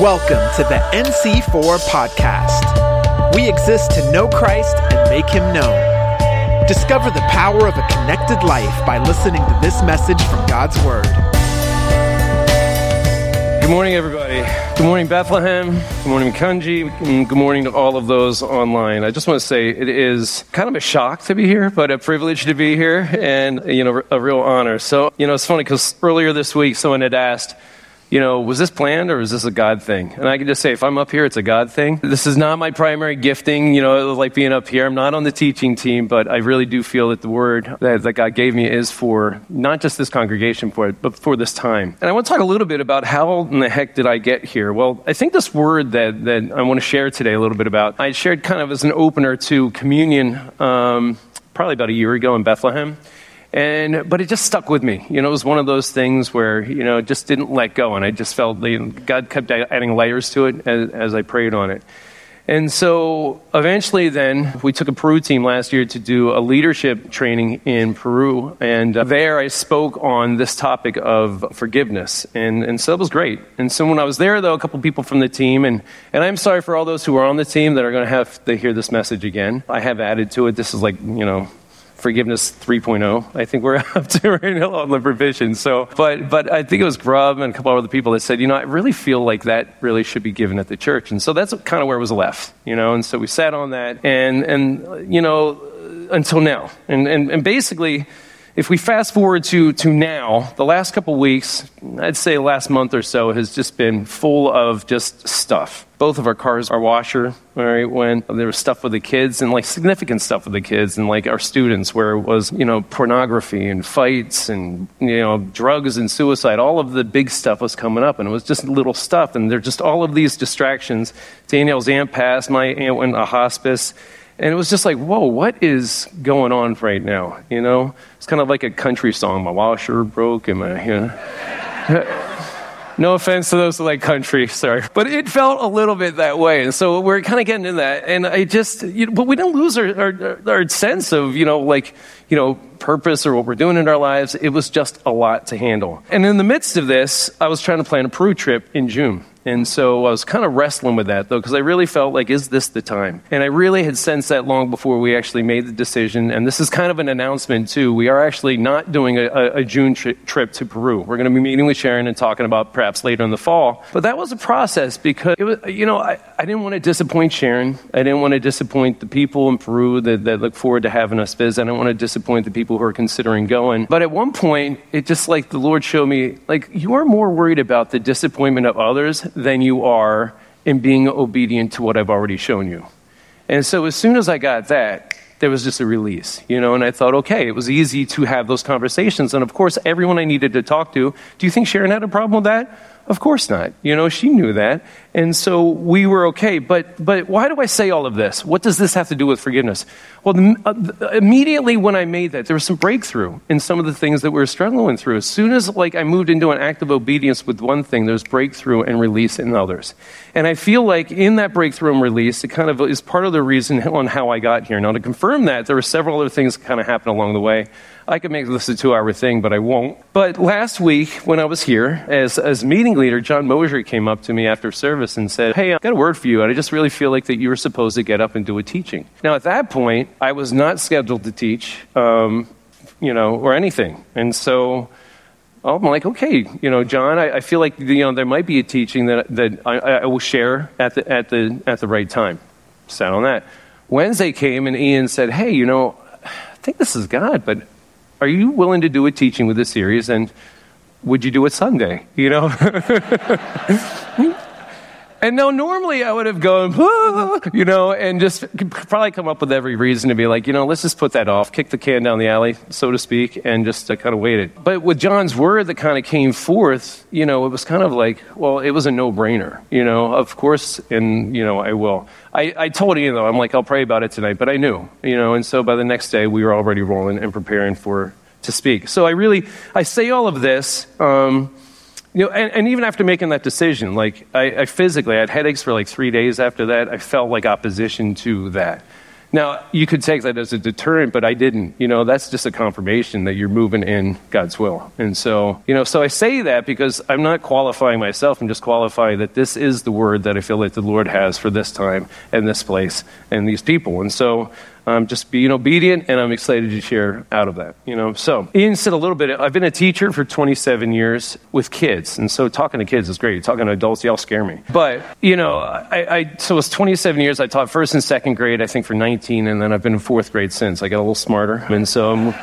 Welcome to the NC4 podcast. We exist to know Christ and make him known. Discover the power of a connected life by listening to this message from God's Word. Good morning, everybody. Good morning, Bethlehem. Good morning, Kunji. Good morning to all of those online. I just want to say it is kind of a shock to be here, but a privilege to be here and, you know, a real honor. So, you know, it's funny because earlier this week someone had asked, you know, was this planned or was this a God thing? And I can just say, if I'm up here, it's a God thing. This is not my primary gifting, you know, like being up here. I'm not on the teaching team, but I really do feel that the word that, that God gave me is for not just this congregation, for it, but for this time. And I want to talk a little bit about how in the heck did I get here? Well, I think this word that, that I want to share today a little bit about, I shared kind of as an opener to communion um, probably about a year ago in Bethlehem. And, but it just stuck with me. You know, it was one of those things where, you know, it just didn't let go. And I just felt God kept adding layers to it as, as I prayed on it. And so eventually, then, we took a Peru team last year to do a leadership training in Peru. And uh, there I spoke on this topic of forgiveness. And, and so it was great. And so when I was there, though, a couple people from the team, and, and I'm sorry for all those who are on the team that are going to have to hear this message again. I have added to it. This is like, you know, forgiveness 3.0 i think we're up to right now on the provision. So but but i think it was grub and a couple other people that said you know i really feel like that really should be given at the church. And so that's kind of where it was left you know? And so we sat on that and and you know until now. And and, and basically if we fast forward to, to now, the last couple weeks, I'd say last month or so, has just been full of just stuff. Both of our cars are washer, right, when there was stuff with the kids and like significant stuff with the kids and like our students where it was, you know, pornography and fights and, you know, drugs and suicide. All of the big stuff was coming up and it was just little stuff. And there're just all of these distractions. Danielle's aunt passed, my aunt went to hospice. And it was just like, whoa, what is going on right now? You know, it's kind of like a country song. My washer broke, and my, you know. no offense to those who like country, sorry. But it felt a little bit that way. And so we're kind of getting in that. And I just, you know, but we didn't lose our, our, our sense of, you know, like, you know, purpose or what we're doing in our lives. It was just a lot to handle. And in the midst of this, I was trying to plan a Peru trip in June. And so I was kind of wrestling with that, though, because I really felt like, is this the time? And I really had sensed that long before we actually made the decision. And this is kind of an announcement, too. We are actually not doing a, a June tri- trip to Peru. We're going to be meeting with Sharon and talking about perhaps later in the fall. But that was a process because, it was, you know, I, I didn't want to disappoint Sharon. I didn't want to disappoint the people in Peru that, that look forward to having us visit. I didn't want to disappoint the people who are considering going. But at one point, it just like the Lord showed me, like, you are more worried about the disappointment of others than you are in being obedient to what I've already shown you. And so as soon as I got that, there was just a release, you know, and I thought, okay, it was easy to have those conversations. And of course, everyone I needed to talk to, do you think Sharon had a problem with that? Of course not. You know, she knew that. And so we were okay. But, but why do I say all of this? What does this have to do with forgiveness? Well, the, uh, immediately when I made that, there was some breakthrough in some of the things that we were struggling through. As soon as like I moved into an act of obedience with one thing, there's breakthrough and release in others. And I feel like in that breakthrough and release, it kind of is part of the reason on how I got here. Now, to confirm that, there were several other things that kind of happened along the way. I could make this a two hour thing, but I won't. But last week, when I was here, as, as meeting leader, John Mosier came up to me after service and said, Hey, I've got a word for you, and I just really feel like that you were supposed to get up and do a teaching. Now, at that point, I was not scheduled to teach, um, you know, or anything. And so I'm like, okay, you know, John, I, I, feel like you know there might be a teaching that that I, I, will share at the at the at the right time. Sat on that. Wednesday came and Ian said, hey, you know, I think this is God, but are you willing to do a teaching with this series? And would you do it Sunday? You know? And now, normally I would have gone, ah, you know, and just probably come up with every reason to be like, you know, let's just put that off, kick the can down the alley, so to speak, and just uh, kind of wait it. But with John's word that kind of came forth, you know, it was kind of like, well, it was a no brainer, you know, of course, and, you know, I will. I, I told you, though, I'm like, I'll pray about it tonight, but I knew, you know, and so by the next day we were already rolling and preparing for to speak. So I really, I say all of this. Um, you know, and, and, even after making that decision, like I, I, physically, I had headaches for like three days after that. I felt like opposition to that. Now, you could take that as a deterrent, but I didn't. You know, that's just a confirmation that you're moving in God's will. And so, you know, so I say that because I'm not qualifying myself. I'm just qualifying that this is the word that I feel like the Lord has for this time and this place and these people. And so, I'm just being obedient, and I'm excited to share out of that. You know, so Ian said a little bit. I've been a teacher for 27 years with kids, and so talking to kids is great. Talking to adults, y'all scare me. But you know, I, I so it's 27 years. I taught first and second grade, I think, for 19, and then I've been in fourth grade since. I got a little smarter, and so I'm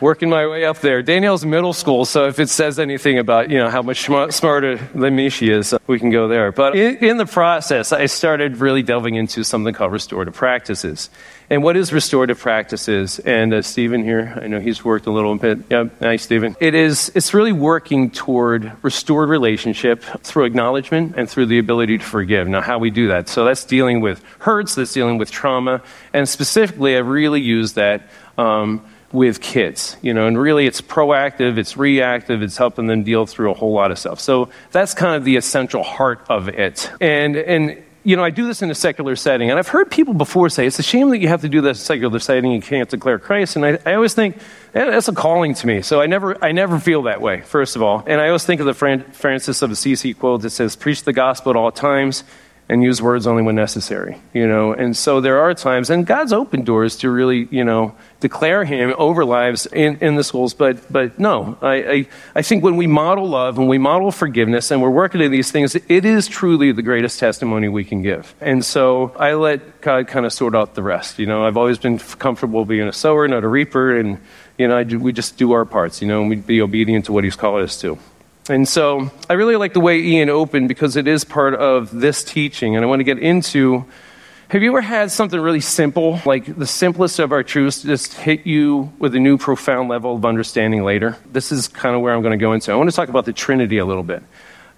working my way up there. Danielle's middle school, so if it says anything about you know how much smarter than me she is, we can go there. But in, in the process, I started really delving into something called restorative practices. And what is restorative practices? And uh, Stephen here, I know he's worked a little bit. Yeah, nice, Stephen. It is. It's really working toward restored relationship through acknowledgement and through the ability to forgive. Now, how we do that? So that's dealing with hurts. That's dealing with trauma. And specifically, I really use that. Um, with kids, you know, and really it's proactive, it's reactive, it's helping them deal through a whole lot of stuff. So that's kind of the essential heart of it. And, and, you know, I do this in a secular setting, and I've heard people before say, it's a shame that you have to do this in a secular setting, you can't declare Christ. And I, I always think, eh, that's a calling to me. So I never, I never feel that way, first of all. And I always think of the Fran- Francis of Assisi quote that says, preach the gospel at all times and use words only when necessary, you know. And so there are times, and God's opened doors to really, you know, declare Him over lives in, in the schools. But, but no, I, I, I think when we model love, when we model forgiveness, and we're working in these things, it is truly the greatest testimony we can give. And so I let God kind of sort out the rest. You know, I've always been comfortable being a sower, not a reaper, and, you know, I, we just do our parts, you know, and we be obedient to what He's called us to. And so I really like the way Ian opened because it is part of this teaching. And I want to get into have you ever had something really simple, like the simplest of our truths, just hit you with a new profound level of understanding later? This is kind of where I'm going to go into. I want to talk about the Trinity a little bit.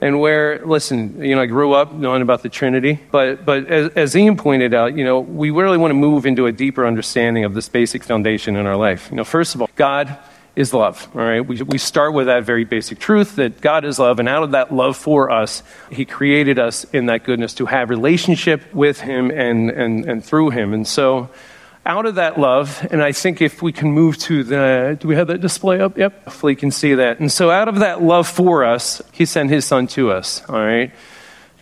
And where, listen, you know, I grew up knowing about the Trinity, but, but as, as Ian pointed out, you know, we really want to move into a deeper understanding of this basic foundation in our life. You know, first of all, God is love. All right, we, we start with that very basic truth that God is love, and out of that love for us, He created us in that goodness to have relationship with Him and, and, and through Him. And so, out of that love, and I think if we can move to the, do we have that display up? Yep, hopefully you can see that. And so, out of that love for us, He sent His Son to us. All right.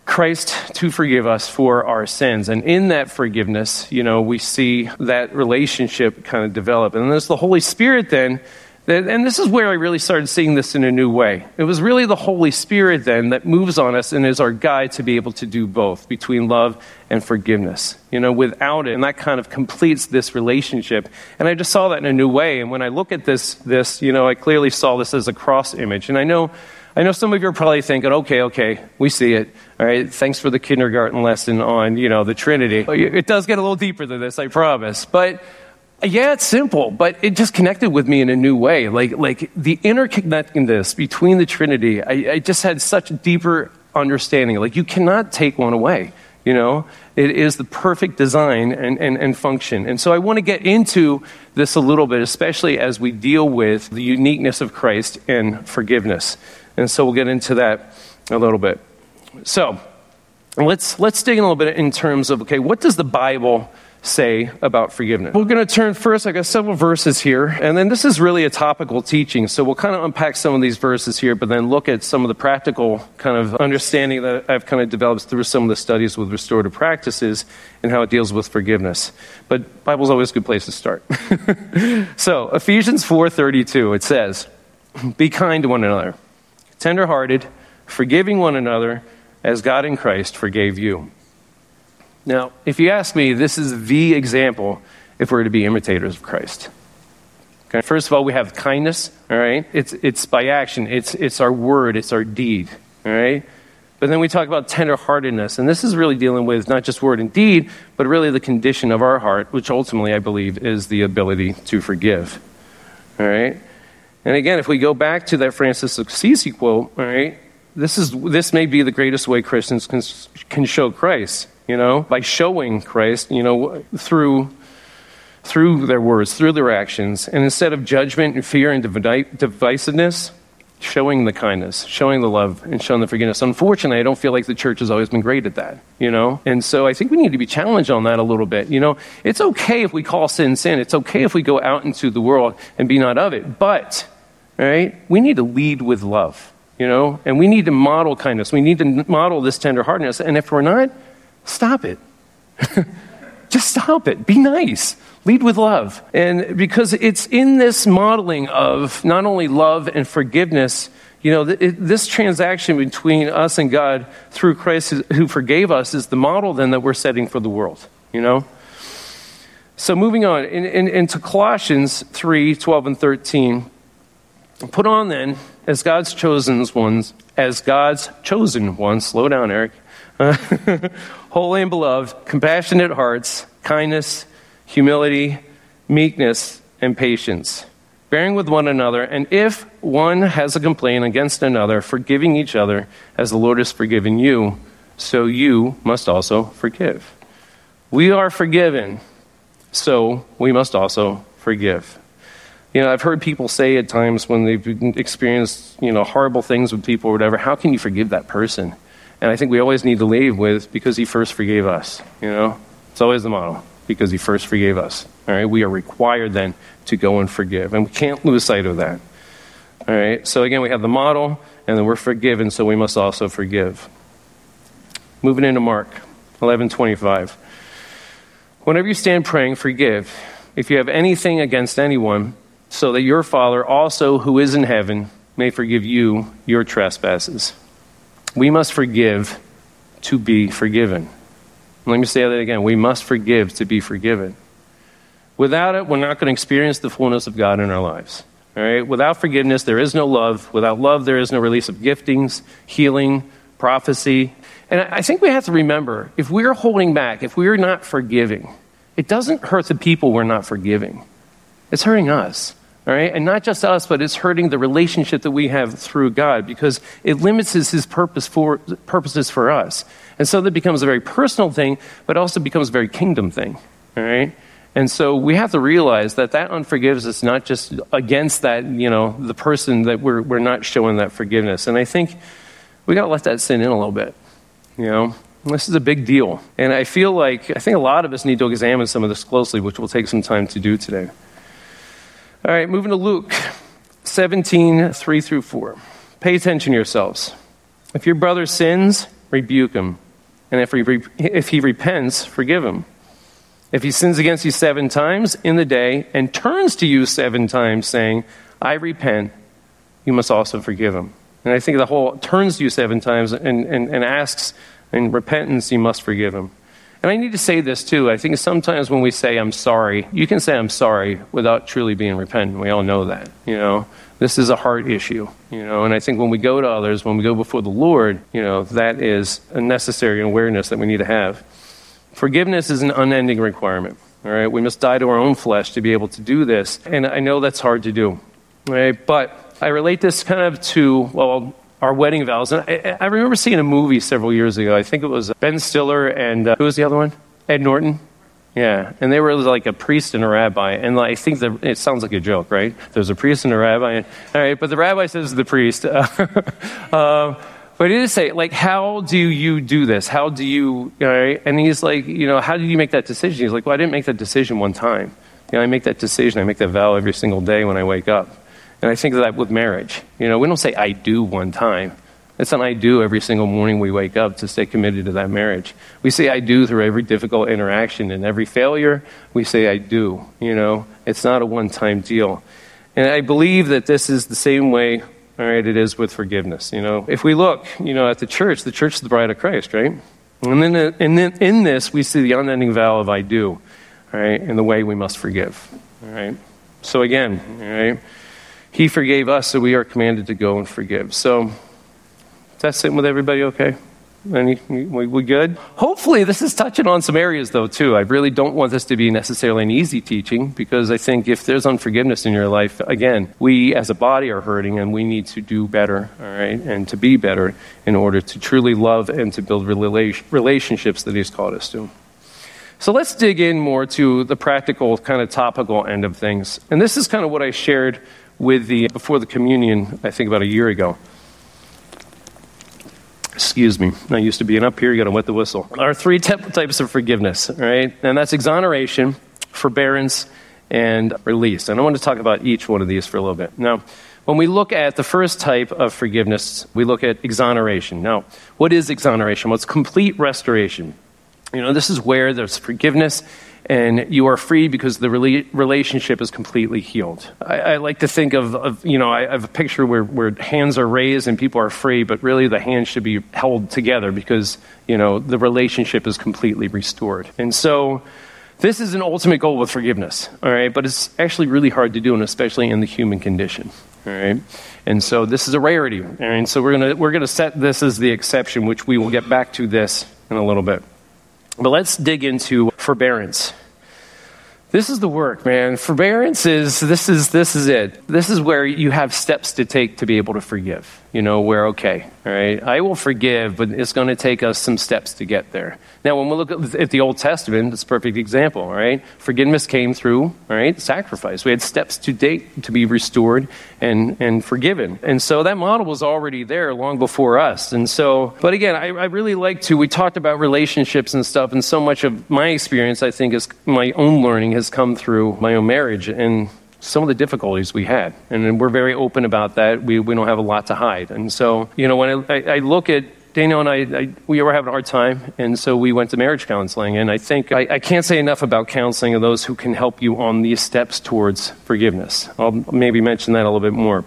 Christ to forgive us for our sins. And in that forgiveness, you know, we see that relationship kind of develop. And there's the Holy Spirit then and this is where I really started seeing this in a new way. It was really the Holy Spirit then that moves on us and is our guide to be able to do both between love and forgiveness. You know, without it, and that kind of completes this relationship. And I just saw that in a new way. And when I look at this, this, you know, I clearly saw this as a cross image. And I know, I know some of you are probably thinking, okay, okay, we see it. All right, thanks for the kindergarten lesson on, you know, the Trinity. It does get a little deeper than this, I promise. But yeah, it's simple, but it just connected with me in a new way. Like, like the interconnectedness between the Trinity, I, I just had such a deeper understanding. Like, you cannot take one away, you know? It is the perfect design and, and, and function. And so I want to get into this a little bit, especially as we deal with the uniqueness of Christ and forgiveness. And so we'll get into that a little bit. So let's, let's dig in a little bit in terms of, okay, what does the Bible say about forgiveness. We're going to turn first, I got several verses here, and then this is really a topical teaching. So we'll kind of unpack some of these verses here, but then look at some of the practical kind of understanding that I've kind of developed through some of the studies with restorative practices and how it deals with forgiveness. But Bible's always a good place to start. so Ephesians 4:32, it says, "Be kind to one another, tenderhearted, forgiving one another, as God in Christ forgave you." Now, if you ask me, this is the example if we're to be imitators of Christ. Okay, first of all, we have kindness, all right? It's, it's by action, it's, it's our word, it's our deed, all right? But then we talk about tenderheartedness, and this is really dealing with not just word and deed, but really the condition of our heart, which ultimately, I believe, is the ability to forgive. All right? And again, if we go back to that Francis of Assisi quote, all right, this, is, this may be the greatest way Christians can, can show Christ you know, by showing Christ, you know, through through their words, through their actions, and instead of judgment and fear and divisiveness, showing the kindness, showing the love, and showing the forgiveness. Unfortunately, I don't feel like the church has always been great at that, you know? And so I think we need to be challenged on that a little bit. You know, it's okay if we call sin sin. It's okay if we go out into the world and be not of it. But, right, we need to lead with love, you know? And we need to model kindness. We need to model this tenderheartedness. And if we're not, stop it. Just stop it. Be nice. Lead with love. And because it's in this modeling of not only love and forgiveness, you know, this transaction between us and God through Christ who forgave us is the model then that we're setting for the world, you know? So moving on, in, in, into Colossians 3 12 and 13. Put on then, as God's chosen ones, as God's chosen ones, slow down, Eric, holy and beloved, compassionate hearts, kindness, humility, meekness, and patience, bearing with one another, and if one has a complaint against another, forgiving each other as the Lord has forgiven you, so you must also forgive. We are forgiven, so we must also forgive. You know, I've heard people say at times when they've experienced, you know, horrible things with people or whatever, how can you forgive that person? And I think we always need to leave with because he first forgave us, you know? It's always the model because he first forgave us. All right, we are required then to go and forgive, and we can't lose sight of that. All right, so again, we have the model, and then we're forgiven, so we must also forgive. Moving into Mark 11:25. Whenever you stand praying, forgive if you have anything against anyone, so that your Father also who is in heaven may forgive you your trespasses. We must forgive to be forgiven. Let me say that again. We must forgive to be forgiven. Without it, we're not going to experience the fullness of God in our lives. All right? Without forgiveness, there is no love. Without love, there is no release of giftings, healing, prophecy. And I think we have to remember if we're holding back, if we're not forgiving, it doesn't hurt the people we're not forgiving. It's hurting us. All right? And not just us, but it's hurting the relationship that we have through God because it limits his purpose for, purposes for us. And so that becomes a very personal thing, but also becomes a very kingdom thing. All right? And so we have to realize that that unforgiveness is not just against that, you know, the person that we're, we're not showing that forgiveness. And I think we got to let that sin in a little bit, you know. This is a big deal. And I feel like, I think a lot of us need to examine some of this closely, which will take some time to do today. All right, moving to Luke 17, 3 through 4. Pay attention yourselves. If your brother sins, rebuke him. And if he, if he repents, forgive him. If he sins against you seven times in the day and turns to you seven times saying, I repent, you must also forgive him. And I think the whole turns to you seven times and, and, and asks in repentance, you must forgive him. And I need to say this too. I think sometimes when we say I'm sorry, you can say I'm sorry without truly being repentant. We all know that, you know. This is a heart issue, you know, and I think when we go to others, when we go before the Lord, you know, that is a necessary awareness that we need to have. Forgiveness is an unending requirement. All right, we must die to our own flesh to be able to do this, and I know that's hard to do. Right, but I relate this kind of to well, our wedding vows. And I, I remember seeing a movie several years ago. I think it was Ben Stiller and uh, who was the other one? Ed Norton. Yeah, and they were like a priest and a rabbi, and like, I think the, it sounds like a joke, right? There's a priest and a rabbi, and, all right, but the rabbi says to the priest, um, but it is say, like, how do you do this? How do you, all right? And he's like, you know, how did you make that decision? He's like, well, I didn't make that decision one time. You know, I make that decision, I make that vow every single day when I wake up. And I think of that with marriage. You know, we don't say I do one time. It's an I do every single morning we wake up to stay committed to that marriage. We say I do through every difficult interaction and every failure, we say I do. You know, it's not a one time deal. And I believe that this is the same way, all right, it is with forgiveness. You know, if we look, you know, at the church, the church is the bride of Christ, right? And then, uh, and then in this, we see the unending vow of I do, all right, and the way we must forgive, all right? So again, all right, he forgave us, so we are commanded to go and forgive. So, is that sitting with everybody okay? Any, we, we good? Hopefully, this is touching on some areas, though, too. I really don't want this to be necessarily an easy teaching because I think if there's unforgiveness in your life, again, we as a body are hurting and we need to do better, all right, and to be better in order to truly love and to build relationships that He's called us to. So let's dig in more to the practical, kind of topical end of things. And this is kind of what I shared with the before the communion, I think about a year ago. Excuse me. I used to being up here. You got to wet the whistle. Our three types of forgiveness, right? And that's exoneration, forbearance, and release. And I want to talk about each one of these for a little bit. Now, when we look at the first type of forgiveness, we look at exoneration. Now, what is exoneration? Well, it's complete restoration. You know, this is where there's forgiveness and you are free because the relationship is completely healed. I, I like to think of, of, you know, I, have a picture where, where hands are raised and people are free, but really the hands should be held together because, you know, the relationship is completely restored. And so, this is an ultimate goal with forgiveness, all right? But it's actually really hard to do, and especially in the human condition, all right? And so this is a rarity, all right? So we're gonna we're gonna set this as the exception, which we will get back to this in a little bit. But let's dig into forbearance. This is the work, man. Forbearance is this is this is it. This is where you have steps to take to be able to forgive. You know, we're okay, all right, I will forgive, but it's going to take us some steps to get there. Now, when we look at the Old Testament, it's a perfect example, all right? Forgiveness came through, all right, sacrifice. We had steps to date to be restored and and forgiven, and so that model was already there long before us. And so, but again, I, I really like to. We talked about relationships and stuff, and so much of my experience, I think, is my own learning has come through my own marriage and some of the difficulties we had. And we're very open about that. We, we don't have a lot to hide. And so, you know, when I, I, I look at Danielle and I, I, we were having a hard time, and so we went to marriage counseling. And I think I, I, can't say enough about counseling and those who can help you on these steps towards forgiveness. I'll maybe mention that a little bit more.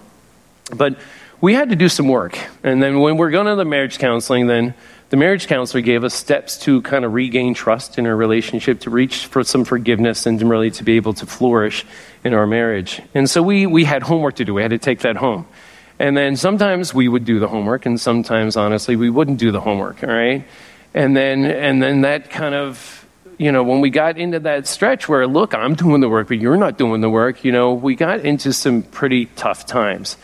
But we had to do some work. And then when we're going to the marriage counseling, then the marriage counselor gave us steps to kind of regain trust in our relationship, to reach for some forgiveness, and really to be able to flourish in our marriage. And so we, we had homework to do. We had to take that home. And then sometimes we would do the homework, and sometimes, honestly, we wouldn't do the homework, all right? And then, and then that kind of, you know, when we got into that stretch where, look, I'm doing the work, but you're not doing the work, you know, we got into some pretty tough times.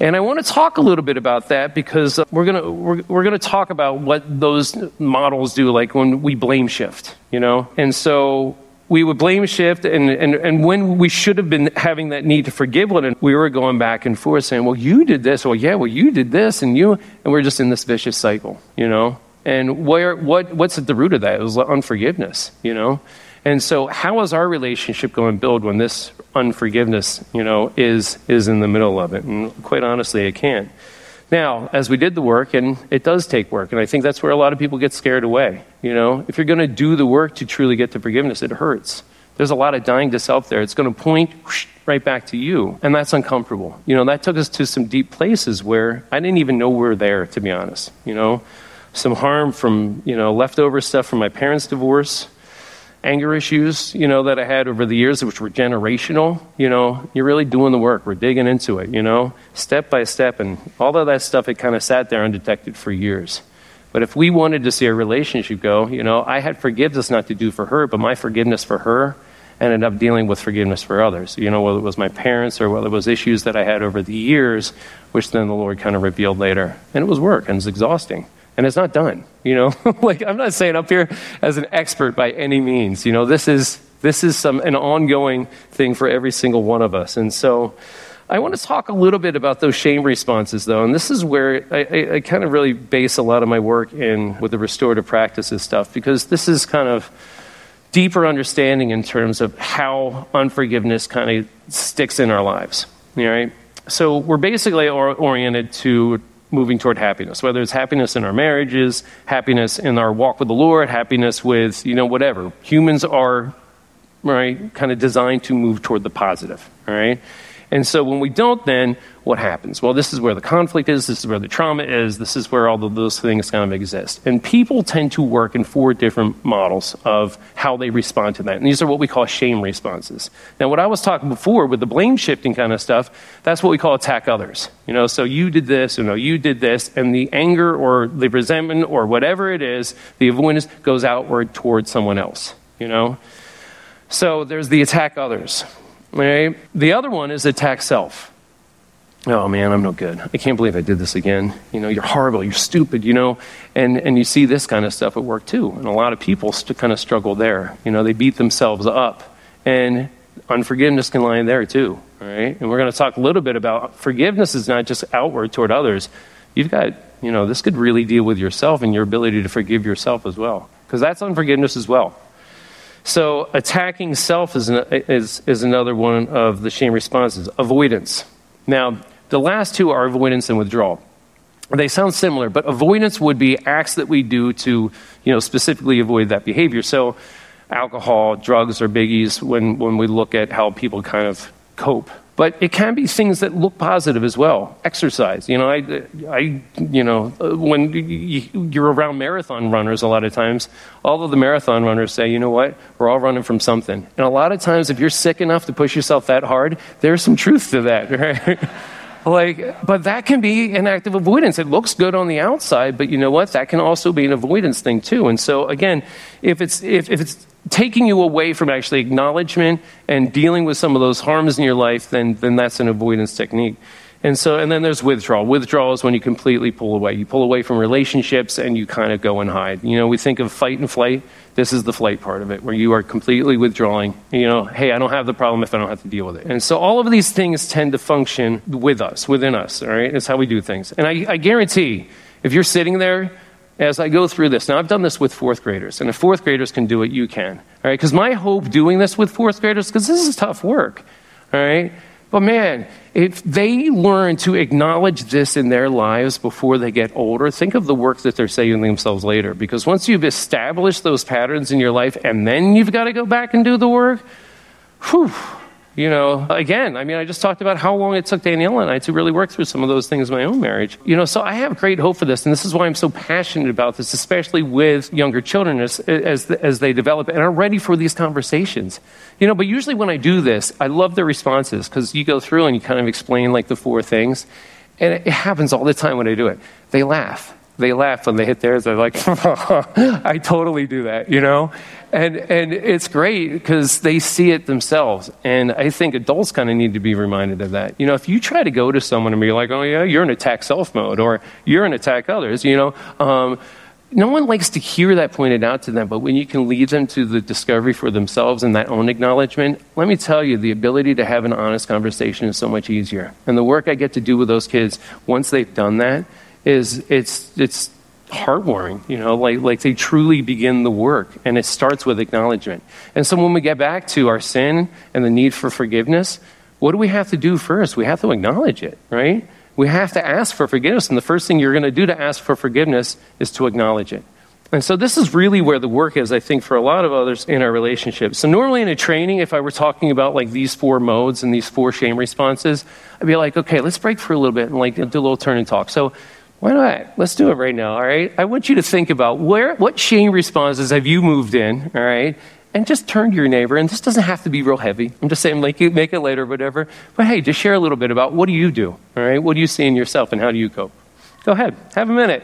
And I want to talk a little bit about that because we're going to we're, we're going to talk about what those models do like when we blame shift, you know? And so we would blame shift and, and, and when we should have been having that need to forgive one another, we were going back and forth saying, well, you did this, or yeah, well, you did this, and you, and we're just in this vicious cycle, you know? And where, what, what's at the root of that? It was unforgiveness, you know? And so, how is our relationship going to build when this unforgiveness, you know, is is in the middle of it? And quite honestly, it can't. Now, as we did the work, and it does take work, and I think that's where a lot of people get scared away. You know, if you're going to do the work to truly get to forgiveness, it hurts. There's a lot of dying to self there. It's going to point right back to you, and that's uncomfortable. You know, that took us to some deep places where I didn't even know we were there, to be honest. You know, some harm from you know leftover stuff from my parents' divorce anger issues, you know, that I had over the years, which were generational, you know, you're really doing the work. We're digging into it, you know, step by step. And all of that stuff, it kind of sat there undetected for years. But if we wanted to see a relationship go, you know, I had forgiveness not to do for her, but my forgiveness for her ended up dealing with forgiveness for others. You know, whether it was my parents or whether it was issues that I had over the years, which then the Lord kind of revealed later. And it was work and it's exhausting and it's not done. You know, like I'm not saying up here as an expert by any means. You know, this is this is some an ongoing thing for every single one of us, and so. I want to talk a little bit about those shame responses, though, and this is where I, I, I kind of really base a lot of my work in with the restorative practices stuff, because this is kind of deeper understanding in terms of how unforgiveness kind of sticks in our lives. Right, so we're basically oriented to moving toward happiness, whether it's happiness in our marriages, happiness in our walk with the Lord, happiness with, you know, whatever. Humans are, right, kind of designed to move toward the positive, all right? And so when we don't, then what happens? Well, this is where the conflict is, this is where the trauma is, this is where all of those things kind of exist. And people tend to work in four different models of how they respond to that. And these are what we call shame responses. Now, what I was talking before with the blame shifting kind of stuff, that's what we call attack others. You know, so you did this, or no, you did this, and the anger or the resentment or whatever it is, the avoidance goes outward towards someone else, you know? So there's the attack others. Right? The other one is attack self. Oh man, I'm no good. I can't believe I did this again. You know, you're horrible, you're stupid, you know. And, and you see this kind of stuff at work too. And a lot of people st- kind of struggle there. You know, they beat themselves up. And unforgiveness can lie there too. Right? And we're going to talk a little bit about forgiveness is not just outward toward others. You've got, you know, this could really deal with yourself and your ability to forgive yourself as well. Because that's unforgiveness as well. So attacking self is, an, is, is another one of the shame responses. Avoidance. Now, the last two are avoidance and withdrawal. They sound similar, but avoidance would be acts that we do to, you know, specifically avoid that behavior. So alcohol, drugs are biggies when, when we look at how people kind of cope. But it can be things that look positive as well. Exercise. You know, I, I you know, uh, when you're around marathon runners a lot of times, all of the marathon runners say, you know what, we're all running from something. And a lot of times, if you're sick enough to push yourself that hard, there's some truth to that, right? like but that can be an act of avoidance it looks good on the outside but you know what that can also be an avoidance thing too and so again if it's if, if it's taking you away from actually acknowledgement and dealing with some of those harms in your life, then, then that's an avoidance technique. And so, and then there's withdrawal. Withdrawal is when you completely pull away. You pull away from relationships and you kind of go and hide. You know, we think of fight and flight. This is the flight part of it, where you are completely withdrawing. You know, hey, I don't have the problem if I don't have to deal with it. And so, all of these things tend to function with us, within us. All right, it's how we do things. And I, I guarantee, if you're sitting there as I go through this. Now, I've done this with fourth graders, and if fourth graders can do it, you can. All right? Because my hope doing this with fourth graders, because this is tough work. All right? But man, if they learn to acknowledge this in their lives before they get older, think of the work that they're saving themselves later. Because once you've established those patterns in your life and then you've got to go back and do the work, whew, you know, again, I mean, I just talked about how long it took Danielle and I to really work through some of those things in my own marriage. You know, so I have great hope for this, and this is why I'm so passionate about this, especially with younger children as, as, as they develop and are ready for these conversations. You know, but usually when I do this, I love the responses because you go through and you kind of explain like the four things, and it happens all the time when I do it. They laugh they laugh when they hit theirs. They're like, I totally do that, you know? And, and it's great because they see it themselves. And I think adults kind of need to be reminded of that. You know, if you try to go to someone and be like, oh, yeah, you're in attack self mode or you're in attack others, you know, um, no one likes to hear that pointed out to them, but when you can lead them to the discovery for themselves and that own acknowledgement, let me tell you, the ability to have an honest conversation is so much easier. And the work I get to do with those kids, once they've done that, is it's it's heartwarming, you know, like, like they truly begin the work. And it starts with acknowledgement. And so when we get back to our sin and the need for forgiveness, what do we have to do first? We have to acknowledge it, right? We have to ask for forgiveness. And the first thing you're going to do to ask for forgiveness is to acknowledge it. And so this is really where the work is, I think, for a lot of others in our relationships. So normally in a training, if I were talking about like these four modes and these four shame responses, I'd be like, okay, let's break for a little bit and like do a little turn and talk. So why not? Let's do it right now, all right? I want you to think about where, what shame responses have you moved in, all right? And just turn to your neighbor, and this doesn't have to be real heavy. I'm just saying, like, make it later, whatever. But hey, just share a little bit about what do you do, all right? What do you see in yourself, and how do you cope? Go ahead, have a minute.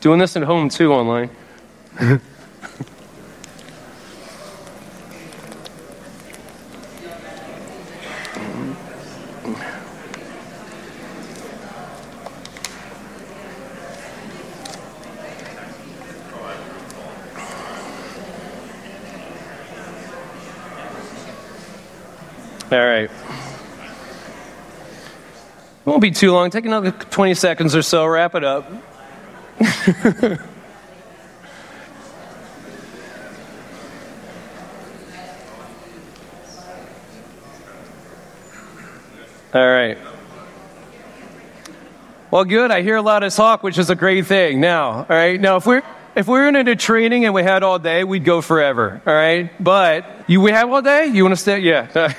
Doing this at home, too, online. All right. It won't be too long. Take another 20 seconds or so. Wrap it up. All right. Well, good. I hear a lot of talk, which is a great thing. Now, all right. Now, if we're if we were in a training and we had all day, we'd go forever. All right, but you we have all day. You want to stay? Yeah.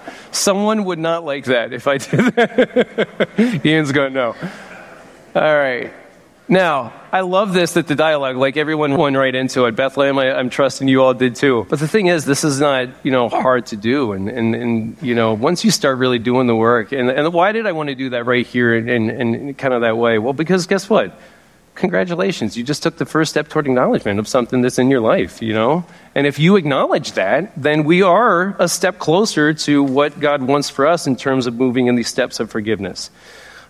Someone would not like that if I did that. Ian's going no. All right. Now, I love this that the dialogue, like everyone went right into it. Bethlehem, I, am trusting you all did too. But the thing is, this is not, you know, hard to do. And, and, and you know, once you start really doing the work, and, and why did I want to do that right here and, and, and kind of that way? Well, because guess what? Congratulations, you just took the first step toward acknowledgement of something that's in your life, you know? And if you acknowledge that, then we are a step closer to what God wants for us in terms of moving in these steps of forgiveness.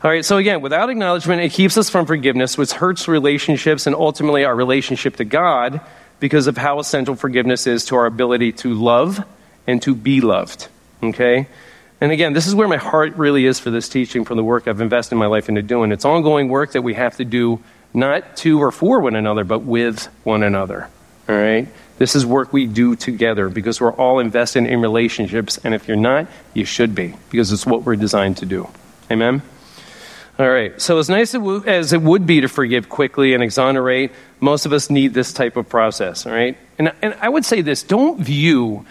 All right, so again, without acknowledgement, it keeps us from forgiveness, which hurts relationships and ultimately our relationship to God because of how essential forgiveness is to our ability to love and to be loved. Okay? And again, this is where my heart really is for this teaching from the work I've invested my life into doing. It's ongoing work that we have to do not to or for one another, but with one another. All right? This is work we do together because we're all invested in relationships. And if you're not, you should be because it's what we're designed to do. Amen? All right. So, as nice as it would be to forgive quickly and exonerate, most of us need this type of process. All right? And, and I would say this don't view,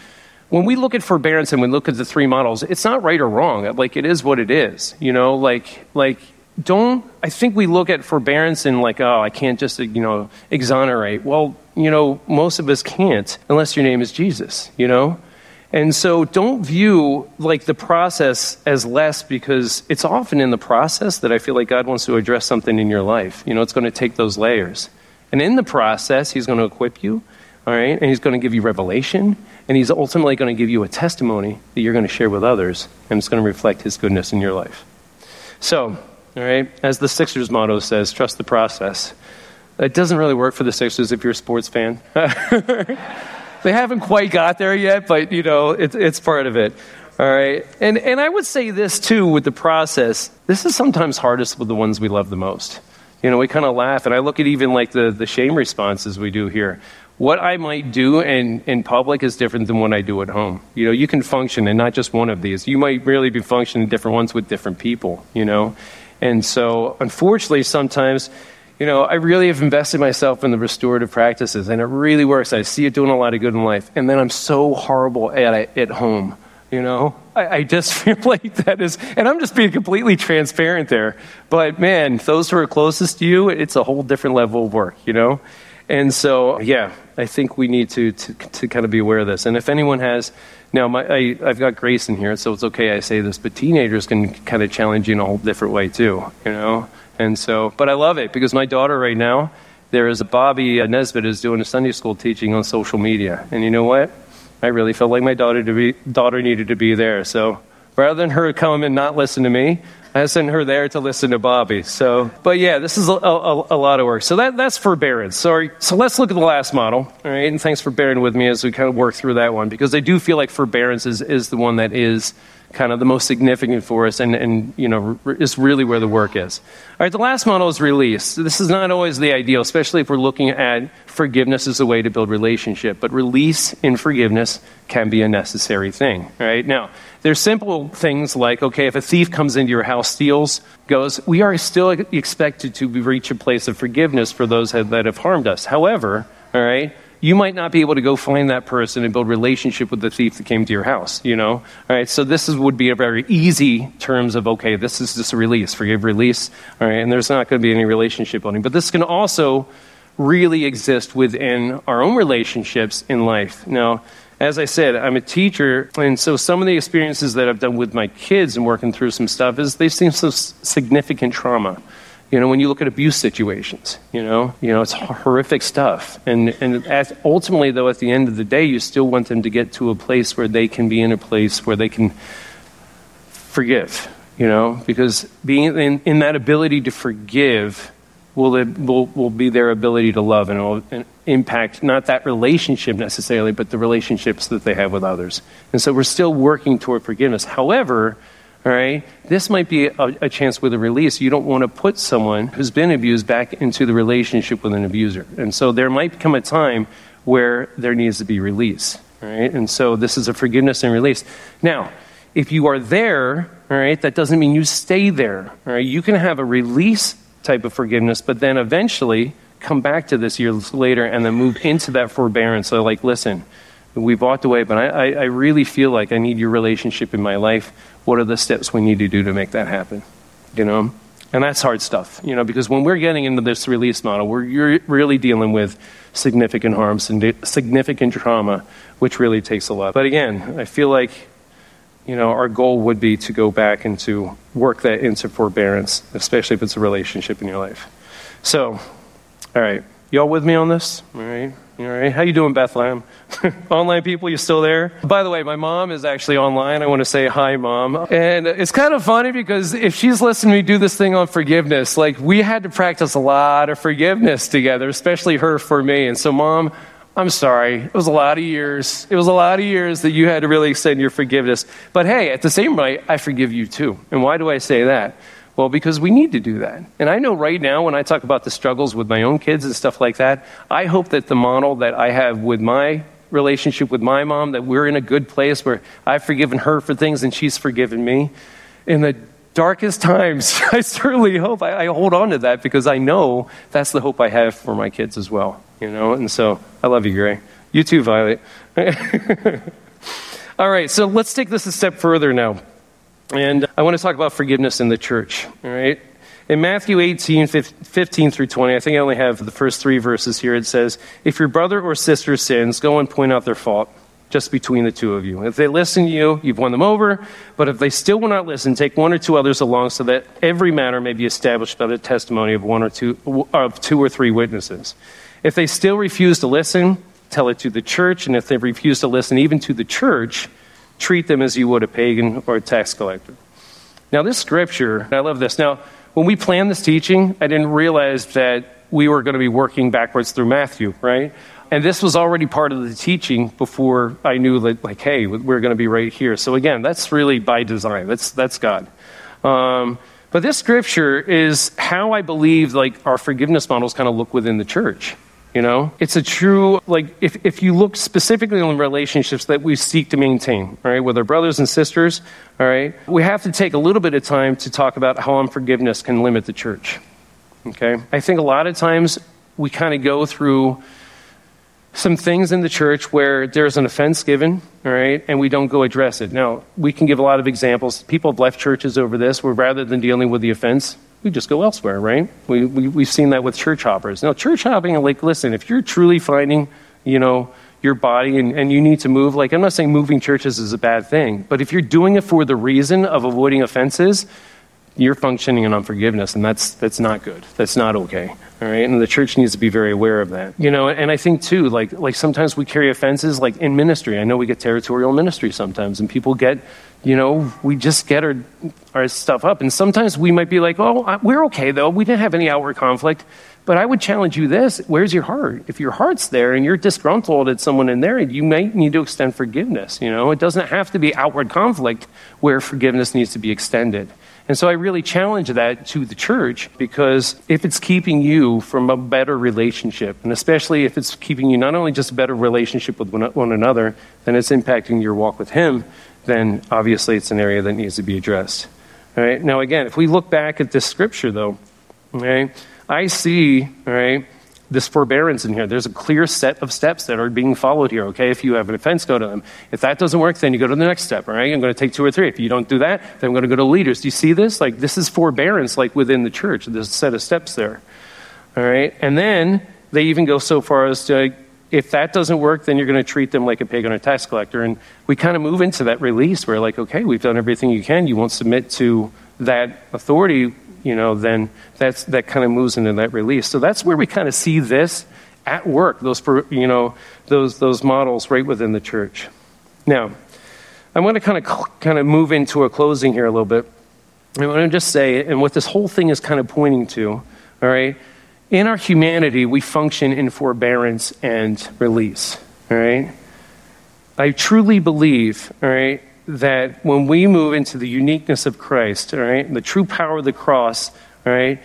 when we look at forbearance and we look at the three models, it's not right or wrong. Like, it is what it is. You know, like, like, don't, I think we look at forbearance and like, oh, I can't just, you know, exonerate. Well, you know, most of us can't unless your name is Jesus, you know? And so don't view like the process as less because it's often in the process that I feel like God wants to address something in your life. You know, it's going to take those layers. And in the process, He's going to equip you, all right? And He's going to give you revelation. And He's ultimately going to give you a testimony that you're going to share with others. And it's going to reflect His goodness in your life. So, all right, as the Sixers motto says, trust the process. It doesn't really work for the Sixers if you're a sports fan. they haven't quite got there yet, but you know, it's, it's part of it. All right. And, and I would say this too with the process. This is sometimes hardest with the ones we love the most. You know, we kind of laugh, and I look at even like the, the shame responses we do here. What I might do in, in public is different than what I do at home. You know, you can function in not just one of these. You might really be functioning different ones with different people, you know. And so, unfortunately, sometimes you know, I really have invested myself in the restorative practices, and it really works. I see it doing a lot of good in life, and then I'm so horrible at it at home. You know, I, I just feel like that is, and I'm just being completely transparent there. But man, those who are closest to you, it's a whole different level of work. You know, and so yeah, I think we need to to, to kind of be aware of this. And if anyone has now, my, I, I've got Grace in here, so it's okay I say this, but teenagers can kind of challenge you in a whole different way too. You know, and so, but I love it because my daughter right now, there is a Bobby Nesbitt is doing a Sunday school teaching on social media. And you know what? I really felt like my daughter to be daughter needed to be there. So rather than her come and not listen to me, I sent her there to listen to Bobby. So, but yeah, this is a, a, a, lot of work. So that, that's forbearance. Sorry. So let's look at the last model. All right. And thanks for bearing with me as we kind of work through that one because I do feel like forbearance is, is the one that is kind of the most significant for us and, and you know, is really where the work is. All right, the last model is release. This is not always the ideal, especially if we're looking at forgiveness as a way to build relationship. But release in forgiveness can be a necessary thing, right? Now, there's simple things like, okay, if a thief comes into your house, steals, goes, we are still expected to reach a place of forgiveness for those that have harmed us. However, all right, you might not be able to go find that person and build relationship with the thief that came to your house you know? All right so this is, would be a very easy terms of okay this is just a release forgive release all right and there's not going to be any relationship building. But this can also really exist within our own relationships in life. Now as I said, I'm a teacher, and so some of the experiences that I've done with my kids and working through some stuff is they've seen some significant trauma. You know, when you look at abuse situations, you know, you know, it's horrific stuff. And, and at, ultimately, though, at the end of the day, you still want them to get to a place where they can be in a place where they can forgive, you know, because being in, in that ability to forgive will, will, will be their ability to love and it will impact not that relationship necessarily, but the relationships that they have with others. And so we're still working toward forgiveness. However, all right? This might be a, a, chance with a release. You don't want to put someone who's been abused back into the relationship with an abuser. And so there might come a time where there needs to be release. All right? And so this is a forgiveness and release. Now, if you are there, all right, that doesn't mean you stay there. All right? You can have a release type of forgiveness, but then eventually come back to this years later and then move into that forbearance. So, like, listen, we've walked away, but I, I, really feel like I need your relationship in my life what are the steps we need to do to make that happen? You know? And that's hard stuff, you know, because when we're getting into this release model, we're you're really dealing with significant harms and significant trauma, which really takes a lot. But again, I feel like, you know, our goal would be to go back and to work that into forbearance, especially if it's a relationship in your life. So, all right, y'all with me on this? All right. All right. How you doing, Bethlehem? online people, you still there? By the way, my mom is actually online. I want to say hi, mom. And it's kind of funny because if she's listening to me do this thing on forgiveness, like we had to practice a lot of forgiveness together, especially her for me. And so, mom, I'm sorry. It was a lot of years. It was a lot of years that you had to really extend your forgiveness. But hey, at the same rate, I forgive you too. And why do I say that? Well, because we need to do that. And I know right now when I talk about the struggles with my own kids and stuff like that, I hope that the model that I have with my relationship with my mom, that we're in a good place where I've forgiven her for things and she's forgiven me. In the darkest times, I certainly hope I, I hold on to that because I know that's the hope I have for my kids as well. You know, and so I love you, Gray. You too, Violet. All right, so let's take this a step further now. And I want to talk about forgiveness in the church. All right? In Matthew 18, 15 through 20, I think I only have the first three verses here. It says, If your brother or sister sins, go and point out their fault just between the two of you. If they listen to you, you've won them over. But if they still will not listen, take one or two others along so that every matter may be established by the testimony of one or two, of two or three witnesses. If they still refuse to listen, tell it to the church. And if they refuse to listen even to the church, treat them as you would a pagan or a tax collector. Now, this scripture, I love this. Now, when we planned this teaching, I didn't realize that we were going to be working backwards through Matthew, right? And this was already part of the teaching before I knew that, like, hey, we're going to be right here. So again, that's really by design. That's that's God. Um, but this scripture is how I believe like our forgiveness models kind of look within the church. You know, it's a true, like, if, if you look specifically on relationships that we seek to maintain, right, with our brothers and sisters, all right, we have to take a little bit of time to talk about how unforgiveness can limit the church. Okay? I think a lot of times we kind of go through some things in the church where there's an offense given, all right, and we don't go address it. Now, we can give a lot of examples. People have left churches over this where rather than dealing with the offense, we just go elsewhere, right? We, we, we've seen that with church hoppers. Now, church hopping, like, listen, if you're truly finding, you know, your body and, and you need to move, like, I'm not saying moving churches is a bad thing, but if you're doing it for the reason of avoiding offenses, you're functioning in unforgiveness, and that's, that's not good. That's not okay. All right, and the church needs to be very aware of that. You know, and I think too, like like sometimes we carry offenses, like in ministry. I know we get territorial ministry sometimes, and people get you know, we just get our, our stuff up. And sometimes we might be like, oh, we're okay though. We didn't have any outward conflict. But I would challenge you this where's your heart? If your heart's there and you're disgruntled at someone in there, you might need to extend forgiveness. You know, it doesn't have to be outward conflict where forgiveness needs to be extended. And so I really challenge that to the church because if it's keeping you from a better relationship, and especially if it's keeping you not only just a better relationship with one another, then it's impacting your walk with Him then obviously it's an area that needs to be addressed. All right? Now, again, if we look back at this scripture, though, okay, I see, all right, this forbearance in here. There's a clear set of steps that are being followed here, okay? If you have an offense, go to them. If that doesn't work, then you go to the next step, all right? I'm going to take two or three. If you don't do that, then I'm going to go to leaders. Do you see this? Like, this is forbearance, like within the church. There's a set of steps there, all right? And then they even go so far as to if that doesn't work, then you're going to treat them like a pagan or a tax collector. And we kind of move into that release where, like, okay, we've done everything you can. You won't submit to that authority, you know, then that's, that kind of moves into that release. So that's where we kind of see this at work, those, you know, those, those models right within the church. Now, I want to kind of, kind of move into a closing here a little bit. I want to just say, and what this whole thing is kind of pointing to, all right, in our humanity, we function in forbearance and release. All right? I truly believe, all right, that when we move into the uniqueness of Christ, all right, the true power of the cross, all right,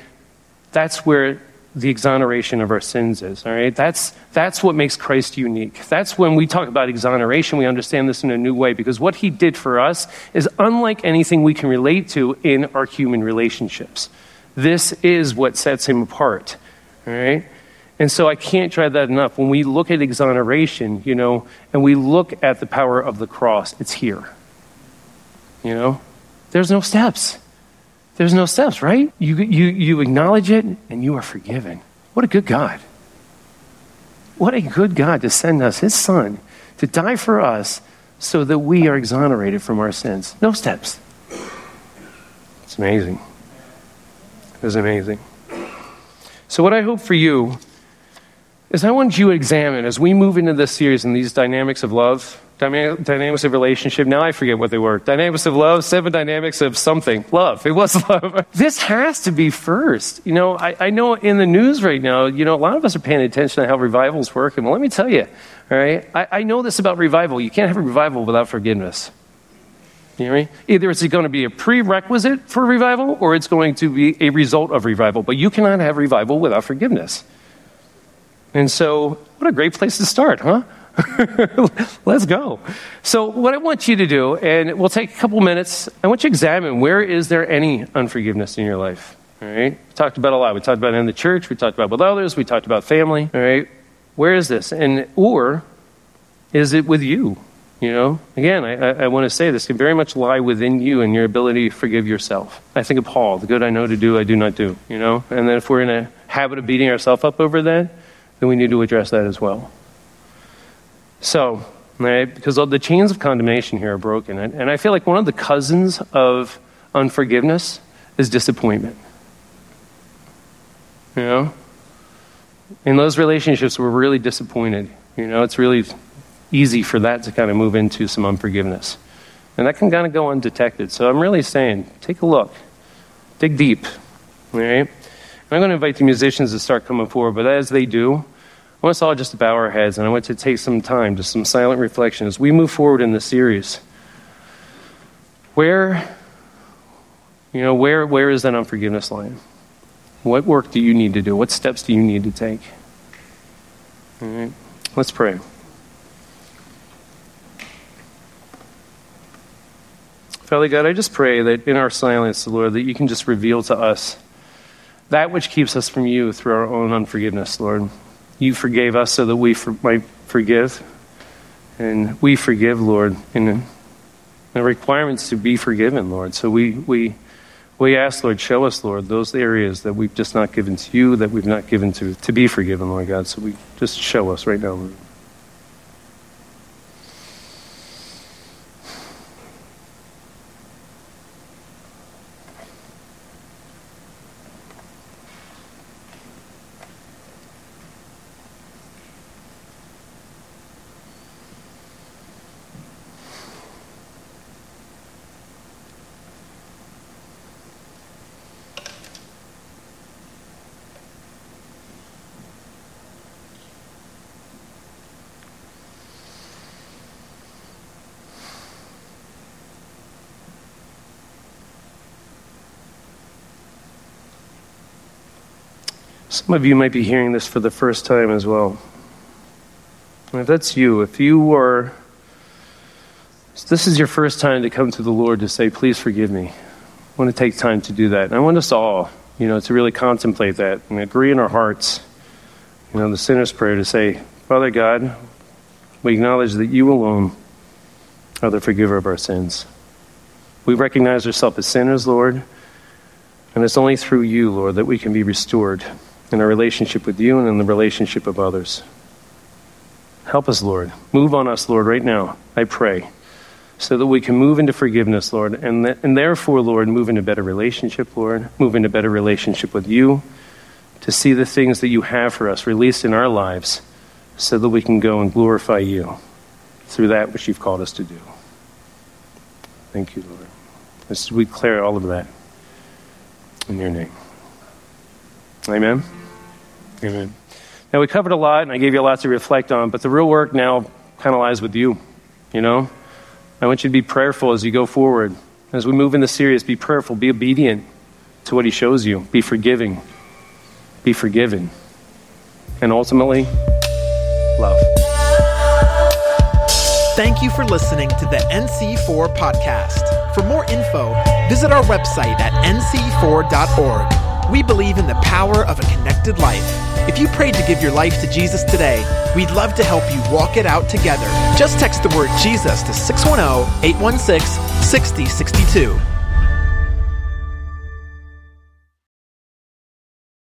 that's where the exoneration of our sins is. All right, that's that's what makes Christ unique. That's when we talk about exoneration, we understand this in a new way because what He did for us is unlike anything we can relate to in our human relationships. This is what sets Him apart. All right? And so I can't drive that enough. When we look at exoneration, you know, and we look at the power of the cross, it's here. You know? There's no steps. There's no steps, right? You, you, you acknowledge it and you are forgiven. What a good God. What a good God to send us his son to die for us so that we are exonerated from our sins. No steps. It's amazing. It's amazing. So, what I hope for you is I want you to examine as we move into this series and these dynamics of love, dynamics of relationship. Now I forget what they were. Dynamics of love, seven dynamics of something. Love. It was love. this has to be first. You know, I, I know in the news right now, you know, a lot of us are paying attention to how revivals work. And let me tell you, all right, I, I know this about revival. You can't have a revival without forgiveness. You know I mean? Either it's going to be a prerequisite for revival or it's going to be a result of revival. But you cannot have revival without forgiveness. And so, what a great place to start, huh? Let's go. So, what I want you to do, and we'll take a couple minutes, I want you to examine where is there any unforgiveness in your life? All right? We talked about a lot. We talked about in the church, we talked about with others, we talked about family. All right? Where is this? And or is it with you? You know, again, I, I, want to say this can very much lie within you and your ability to forgive yourself. I think of Paul, the good I know to do, I do not do, you know? And then if we're in a habit of beating ourselves up over that, then we need to address that as well. So, right, because the chains of condemnation here are broken. And, and I feel like one of the cousins of unforgiveness is disappointment. You know? In those relationships, we're really disappointed. You know, it's really easy for that to kind of move into some unforgiveness. And that can kind of go undetected. So I'm really saying, take a look, dig deep. All right? I'm going to invite the musicians to start coming forward, but as they do, I want us all just to bow our heads and I want to take some time, just some silent reflection as we move forward in this series. Where, you know, where, where is that unforgiveness line? What work do you need to do? What steps do you need to take? All right, let's pray. Father God, I just pray that in our silence, Lord, that you can just reveal to us that which keeps us from you through our own unforgiveness, Lord. You forgave us so that we for, might forgive. And we forgive, Lord, in the requirements to be forgiven, Lord. So we, we, we ask, Lord, show us, Lord, those areas that we've just not given to you, that we've not given to, to be forgiven, Lord God. So we just show us right now, Lord. Some of you might be hearing this for the first time as well. If that's you, if you are, this is your first time to come to the Lord to say, please forgive me. I want to take time to do that. And I want us all, you know, to really contemplate that and agree in our hearts, you know, the sinner's prayer to say, Father God, we acknowledge that you alone are the forgiver of our sins. We recognize ourselves as sinners, Lord, and it's only through you, Lord, that we can be restored in our relationship with you and in the relationship of others. Help us, Lord. Move on us, Lord, right now, I pray, so that we can move into forgiveness, Lord, and, th- and therefore, Lord, move into better relationship, Lord, move into better relationship with you, to see the things that you have for us released in our lives, so that we can go and glorify you through that which you've called us to do. Thank you, Lord. As we declare all of that in your name. Amen. Amen. Now, we covered a lot, and I gave you a lot to reflect on, but the real work now kind of lies with you. You know? I want you to be prayerful as you go forward. As we move in the series, be prayerful, be obedient to what He shows you, be forgiving, be forgiven, and ultimately, love. Thank you for listening to the NC4 podcast. For more info, visit our website at nc4.org. We believe in the power of a connected life. If you prayed to give your life to Jesus today, we'd love to help you walk it out together. Just text the word Jesus to 610 816 6062.